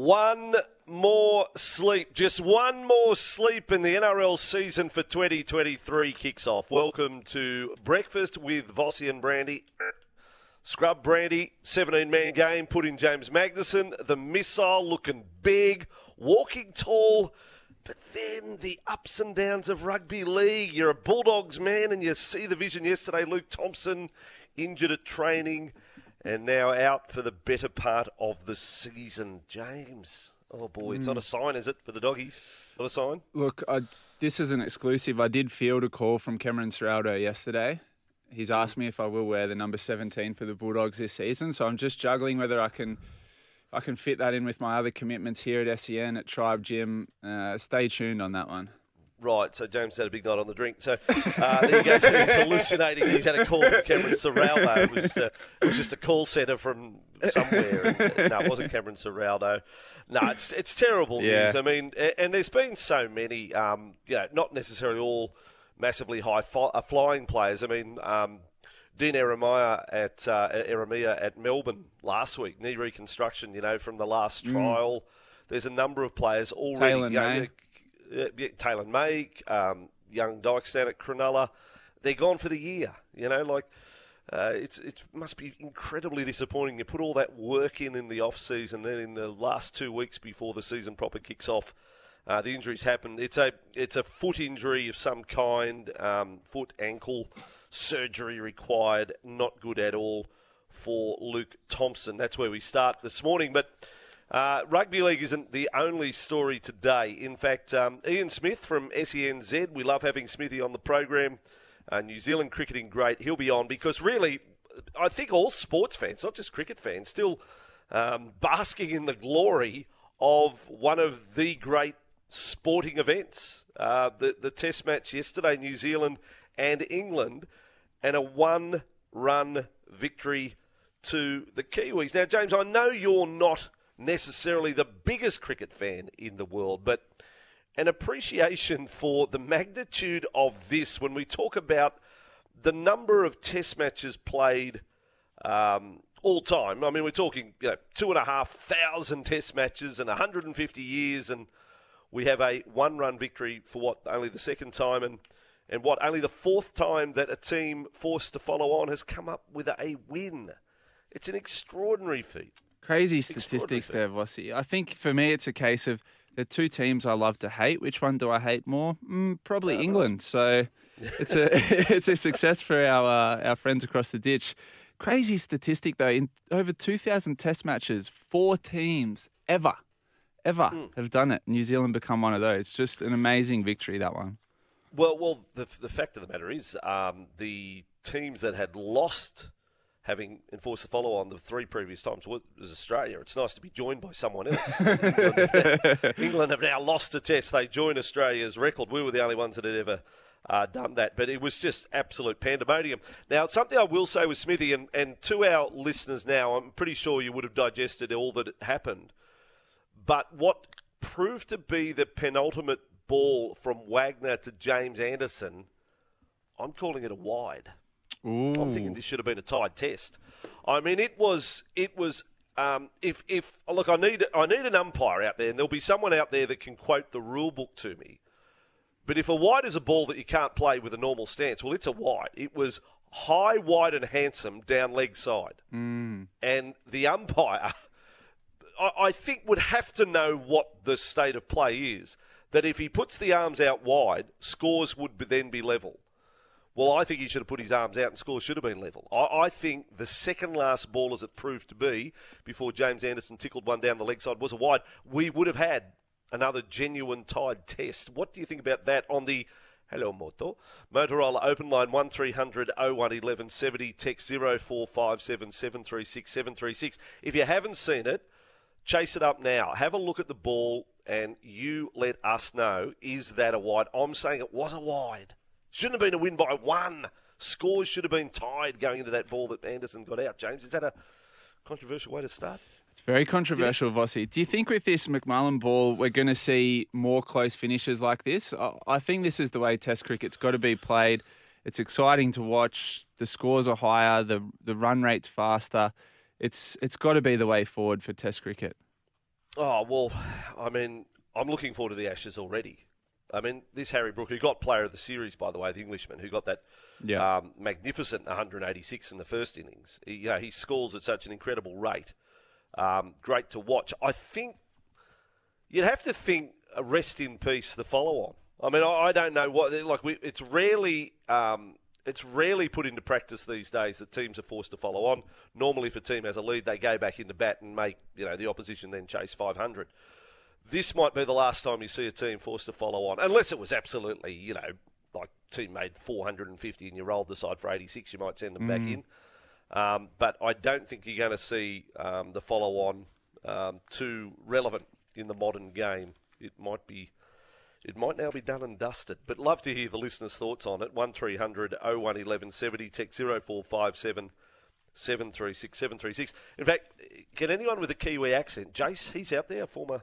One more sleep, just one more sleep, and the NRL season for 2023 kicks off. Welcome to Breakfast with Vossi and Brandy. Scrub Brandy, 17 man game, put in James Magnuson, the missile looking big, walking tall, but then the ups and downs of rugby league. You're a Bulldogs man and you see the vision yesterday. Luke Thompson injured at training and now out for the better part of the season. James. Oh boy, it's not a sign, is it, for the doggies? Not a sign? Look, I, this is an exclusive. I did field a call from Cameron Ciraldo yesterday. He's asked me if I will wear the number 17 for the Bulldogs this season. So I'm just juggling whether I can I can fit that in with my other commitments here at SEN at Tribe Gym. Uh, stay tuned on that one. Right, so James had a big night on the drink. So uh, there you go. So he's hallucinating. He's had a call from Cameron Ciraldo. It was, just a, it was just a call centre from somewhere. And, no, it wasn't Cameron Ciraldo. No, it's it's terrible Yeah. news. I mean, and there's been so many, um, you know, not necessarily all massively high fi- uh, flying players. I mean, um, Dean Eremiah at uh, Eremia at Melbourne last week, knee reconstruction. You know, from the last trial. There's a number of players already. Taylor you know, May. uh, yeah, Taylan May, um, young Dykes down at Cronulla, they're gone for the year. You know, like uh, it's it must be incredibly disappointing. You put all that work in in the off season, then in the last two weeks before the season proper kicks off, uh, the injuries happen. It's a it's a foot injury of some kind, um, foot ankle surgery required. Not good at all for Luke Thompson. That's where we start this morning, but. Uh, rugby league isn't the only story today. In fact, um, Ian Smith from SENZ, we love having Smithy on the program. Uh, New Zealand cricketing great. He'll be on because really, I think all sports fans, not just cricket fans, still um, basking in the glory of one of the great sporting events. Uh, the the Test match yesterday, New Zealand and England, and a one-run victory to the Kiwis. Now, James, I know you're not necessarily the biggest cricket fan in the world, but an appreciation for the magnitude of this when we talk about the number of test matches played um, all time. I mean, we're talking you know, two and a half thousand test matches and 150 years, and we have a one-run victory for what only the second time, and and what only the fourth time that a team forced to follow on has come up with a win. It's an extraordinary feat. Crazy statistics there, Vossi. I think for me, it's a case of the two teams I love to hate. Which one do I hate more? Mm, probably England. So it's a it's a success for our uh, our friends across the ditch. Crazy statistic though. In over 2,000 Test matches, four teams ever, ever have done it. New Zealand become one of those. Just an amazing victory that one. Well, well, the the fact of the matter is, um, the teams that had lost, having enforced the follow on the three previous times, was Australia. It's nice to be joined by someone else. England, have now, England have now lost a test. They join Australia's record. We were the only ones that had ever. Uh, done that, but it was just absolute pandemonium. Now, something I will say with Smithy, and, and to our listeners now, I'm pretty sure you would have digested all that happened. But what proved to be the penultimate ball from Wagner to James Anderson, I'm calling it a wide. I'm thinking this should have been a tied test. I mean, it was it was. Um, if if look, I need I need an umpire out there, and there'll be someone out there that can quote the rule book to me. But if a wide is a ball that you can't play with a normal stance, well, it's a wide. It was high, wide, and handsome down leg side, and the umpire. I, I think would have to know what the state of play is. That if he puts the arms out wide, scores would be, then be level. Well, I think he should have put his arms out and scores should have been level. I, I think the second last ball, as it proved to be, before James Anderson tickled one down the leg side, was a wide. We would have had another genuine tied test. What do you think about that on the Hello Moto. Motorola open line 1300 01 1170, text 0457 736 736. If you haven't seen it, chase it up now. Have a look at the ball, and you let us know is that a wide? I'm saying it was a wide. Shouldn't have been a win by one. Scores should have been tied going into that ball that Anderson got out. James, is that a controversial way to start? It's very controversial, yeah. Vossi. Do you think with this McCullum ball, we're going to see more close finishes like this? I think this is the way Test cricket's got to be played. It's exciting to watch. The scores are higher. The the run rate's faster. It's it's got to be the way forward for Test cricket. Oh well, I mean, I'm looking forward to the Ashes already. I mean, this Harry Brook, who got Player of the Series, by the way, the Englishman, who got that yeah. um, magnificent 186 in the first innings. He, you know, he scores at such an incredible rate. Um, great to watch. I think you'd have to think rest in peace the follow on. I mean, I, I don't know what like we, it's rarely um, it's rarely put into practice these days that teams are forced to follow on. Normally, if a team has a lead, they go back into bat and make you know the opposition then chase 500. This might be the last time you see a team forced to follow on, unless it was absolutely you know like team made 450 and you rolled the side for 86, you might send them mm. back in. Um, but I don't think you're going to see um, the follow on um, too relevant in the modern game. It might be it might now be done and dusted, but love to hear the listeners' thoughts on it. 1300 01 1170, text 0457 736 736. In fact, can anyone with a Kiwi accent? Jace, he's out there, former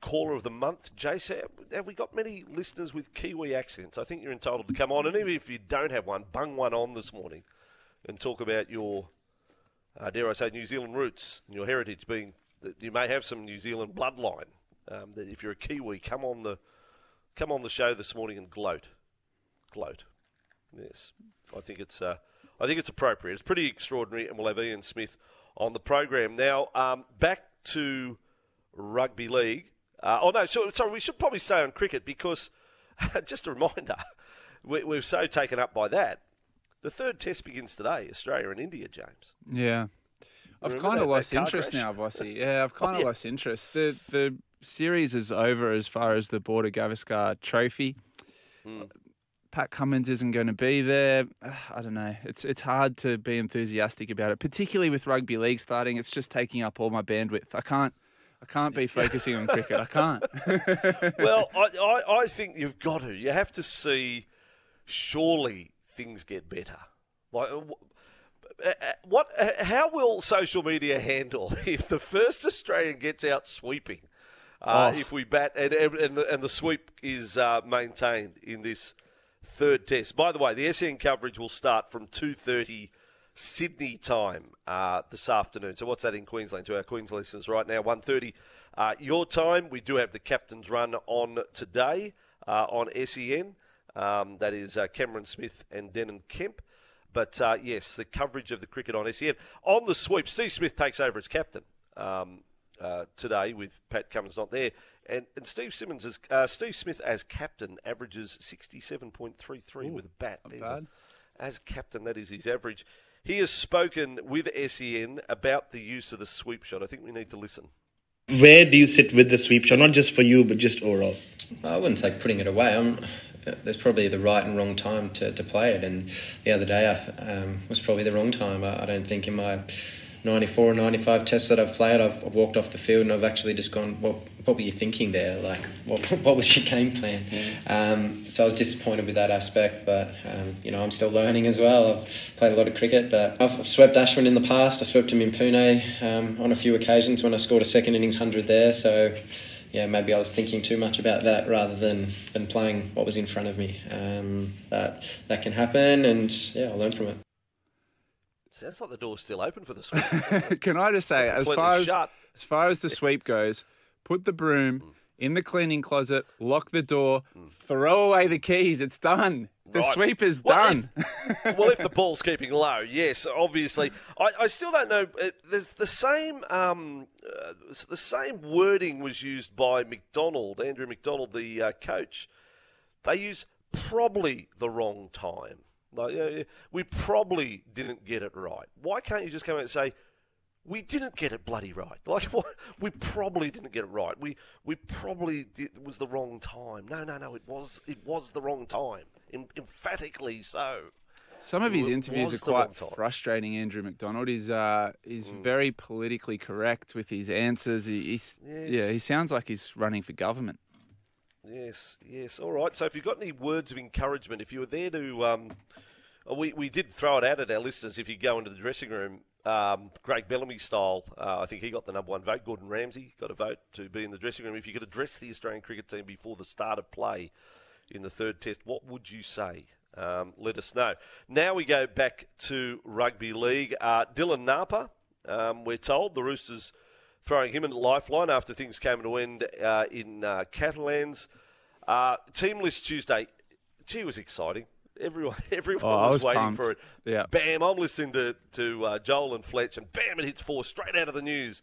caller of the month. Jace, have we got many listeners with Kiwi accents? I think you're entitled to come on, and even if you don't have one, bung one on this morning and talk about your, uh, dare I say, New Zealand roots and your heritage being that you may have some New Zealand bloodline. Um, that if you're a Kiwi, come on the come on the show this morning and gloat, gloat. Yes, I think it's uh, I think it's appropriate. It's pretty extraordinary, and we'll have Ian Smith on the program now. Um, back to rugby league. Uh, oh no, so, sorry, we should probably stay on cricket because just a reminder, we, we're so taken up by that. The third test begins today, Australia and India, James. Yeah. I've kind of lost interest crash? now, Vossi. Yeah, I've kind of oh, yeah. lost interest. The the series is over as far as the Border Gavaskar Trophy. Mm. Pat Cummins isn't going to be there. I don't know. It's it's hard to be enthusiastic about it, particularly with rugby league starting. It's just taking up all my bandwidth. I can't. I can't be focusing on cricket. I can't. well, I, I, I think you've got to. You have to see. Surely things get better. Like uh, uh, what? Uh, how will social media handle if the first Australian gets out sweeping uh, oh. if we bat and and the, and the sweep is uh, maintained in this third test. By the way, the SEN coverage will start from two thirty Sydney time uh, this afternoon. So what's that in Queensland? To our Queensland listeners right now, one thirty uh, your time. We do have the captain's run on today uh, on SEN. Um, that is Cameron Smith and Denan Kemp. But yes, the coverage of the cricket on SEN on the sweep. Steve Smith takes over as captain. Um, uh, today with Pat Cummins not there. And, and Steve Simmons uh, Steve Smith as captain averages sixty seven point three three with a bat. A, as captain, that is his average. He has spoken with SEN about the use of the sweep shot. I think we need to listen. Where do you sit with the sweep shot? Not just for you, but just overall. I wouldn't say putting it away. I'm, there's probably the right and wrong time to, to play it. And the other day I, um, was probably the wrong time. I, I don't think in my 94 or 95 tests that I've played, I've, I've, walked off the field and I've actually just gone, what, what were you thinking there? Like, what, what was your game plan? Um, so I was disappointed with that aspect, but, um, you know, I'm still learning as well. I've played a lot of cricket, but I've, I've swept Ashwin in the past. I swept him in Pune um, on a few occasions when I scored a second innings 100 there. So, yeah, maybe I was thinking too much about that rather than, than playing what was in front of me. Um, that, that can happen, and yeah, I'll learn from it. Sounds like the door's still open for the sweep. Can I just say, as far as as far as the sweep goes, put the broom mm. in the cleaning closet, lock the door, mm. throw away the keys. It's done. The right. sweep is well, done. If, well, if the ball's keeping low, yes, obviously. I, I still don't know. Uh, there's the same um, uh, the same wording was used by McDonald, Andrew McDonald, the uh, coach. They use probably the wrong time. Like, we probably didn't get it right. Why can't you just come out and say, we didn't get it bloody right. Like we probably didn't get it right. We we probably did, it was the wrong time. No, no, no. It was it was the wrong time. Em, emphatically so. Some of his w- interviews are quite frustrating. Andrew McDonald He's uh, he's very politically correct with his answers. He, he's, Yeah, he sounds like he's running for government. Yes, yes. All right. So if you've got any words of encouragement, if you were there to, um, uh, we, we did throw it out at our listeners. If you go into the dressing room, um, Craig Bellamy style, uh, I think he got the number one vote. Gordon Ramsay got a vote to be in the dressing room. If you could address the Australian cricket team before the start of play in the third test, what would you say? Um, let us know. Now we go back to rugby league. Uh, Dylan Napa, um, we're told the Roosters throwing him in the lifeline after things came to end uh, in uh, Catalans. Uh, team list Tuesday. Gee, was exciting. Everyone, everyone Oh, was, was waiting pumped. for it. Yeah. Bam! I'm listening to to uh, Joel and Fletch, and bam! It hits four straight out of the news.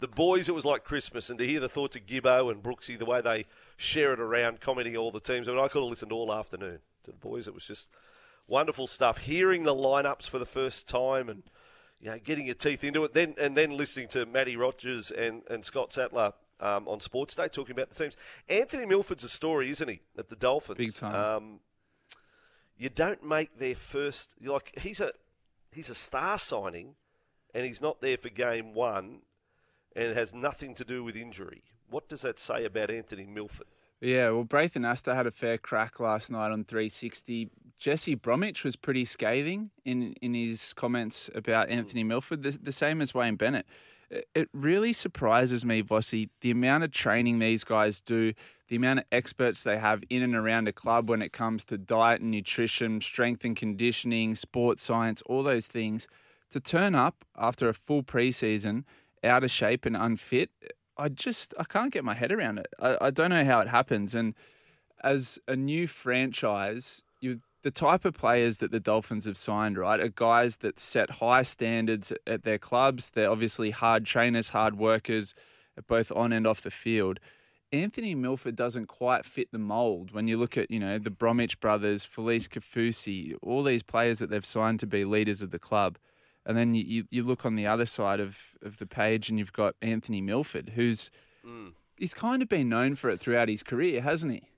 The boys, it was like Christmas, and to hear the thoughts of Gibbo and Brooksy, the way they share it around, commenting all the teams. I mean, I could have listened all afternoon to the boys. It was just wonderful stuff. Hearing the lineups for the first time, and you know, getting your teeth into it. Then and then listening to Matty Rogers and, and Scott Sattler um, on Sports Day talking about the teams. Anthony Milford's a story, isn't he? At the Dolphins, Big time. Um, you don't make their first. Like he's a he's a star signing, and he's not there for game one, and it has nothing to do with injury. What does that say about Anthony Milford? Yeah, well, Braith Anasta had a fair crack last night on 360. Jesse Bromwich was pretty scathing in, in his comments about hmm. Anthony Milford, the, the same as Wayne Bennett. It- really surprises me, Vossi, the amount of training these guys do, the amount of experts they have in and around a club when it comes to diet and nutrition, strength and conditioning, sports science, all those things. To turn up after a full preseason, out of shape and unfit, I just I can't get my head around it. I, I don't know how it happens. And as a new franchise, the type of players that the Dolphins have signed, right, are guys that set high standards at their clubs. They're obviously hard trainers, hard workers, both on and off the field. Anthony Milford doesn't quite fit the mold when you look at, you know, the Bromwich brothers, Felise Kaufusi, all these players that they've signed to be leaders of the club. And then you, you, you look on the other side of, of the page and you've got Anthony Milford, who's mm. he's kind of been known for it throughout his career, hasn't he?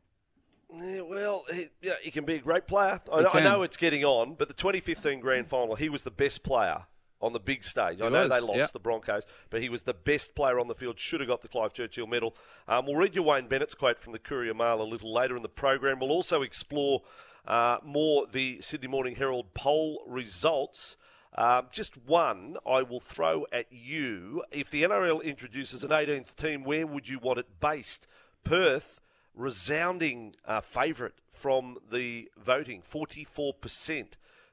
Yeah, well, he, yeah, he can be a great player. I, know- I know it's getting on, but the 2015 Grand Final, he was the best player on the big stage. I know was, they lost yeah. the Broncos, but he was the best player on the field. Should have got the Clive Churchill medal. Um, we'll read you Wayne Bennett's quote from the Courier Mail a little later in the program. We'll also explore uh, more the Sydney Morning Herald poll results. Um, just one I will throw at you. If the NRL introduces an 18th team, where would you want it based? Perth, resounding uh, favourite from the voting, 44%.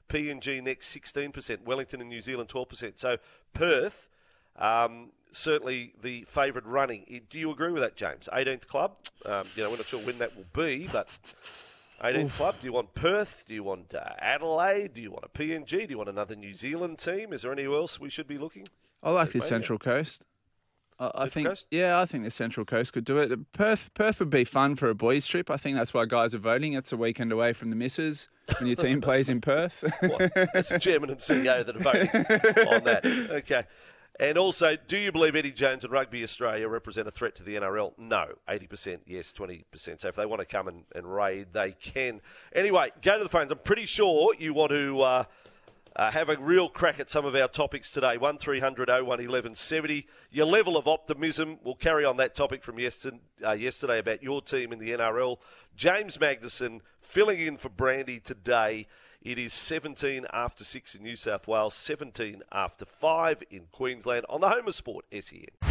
PNG next 16%. Wellington and New Zealand 12%. So Perth, um, certainly the favourite running. Do you agree with that, James? 18th club. Um, you know, we're not sure when that will be, but 18th club. Do you want Perth? Do you want uh, Adelaide? Do you want a PNG? Do you want another New Zealand team? Is there anywhere else we should be looking? I like the Central Coast. I, think, Coast? yeah, I think the Central Coast could do it. Perth, Perth would be fun for a boys' trip. I think that's why guys are voting. It's a weekend away from the missus when your team plays in Perth. What? That's the chairman and CEO that are voting on that. Okay. And also, do you believe Eddie Jones and Rugby Australia represent a threat to the NRL? No. 80% yes, 20%. So if they want to come and, and raid, they can. Anyway, go to the phones. I'm pretty sure you want to uh, uh, have a real crack at some of our topics today. 1300 01 1170. Your level of optimism. We'll carry on that topic from yesterday, uh, yesterday about your team in the NRL. James Magnuson filling in for Brandy today. It is 17 after 6 in New South Wales, 17 after 5 in Queensland on the home of sport, SEN.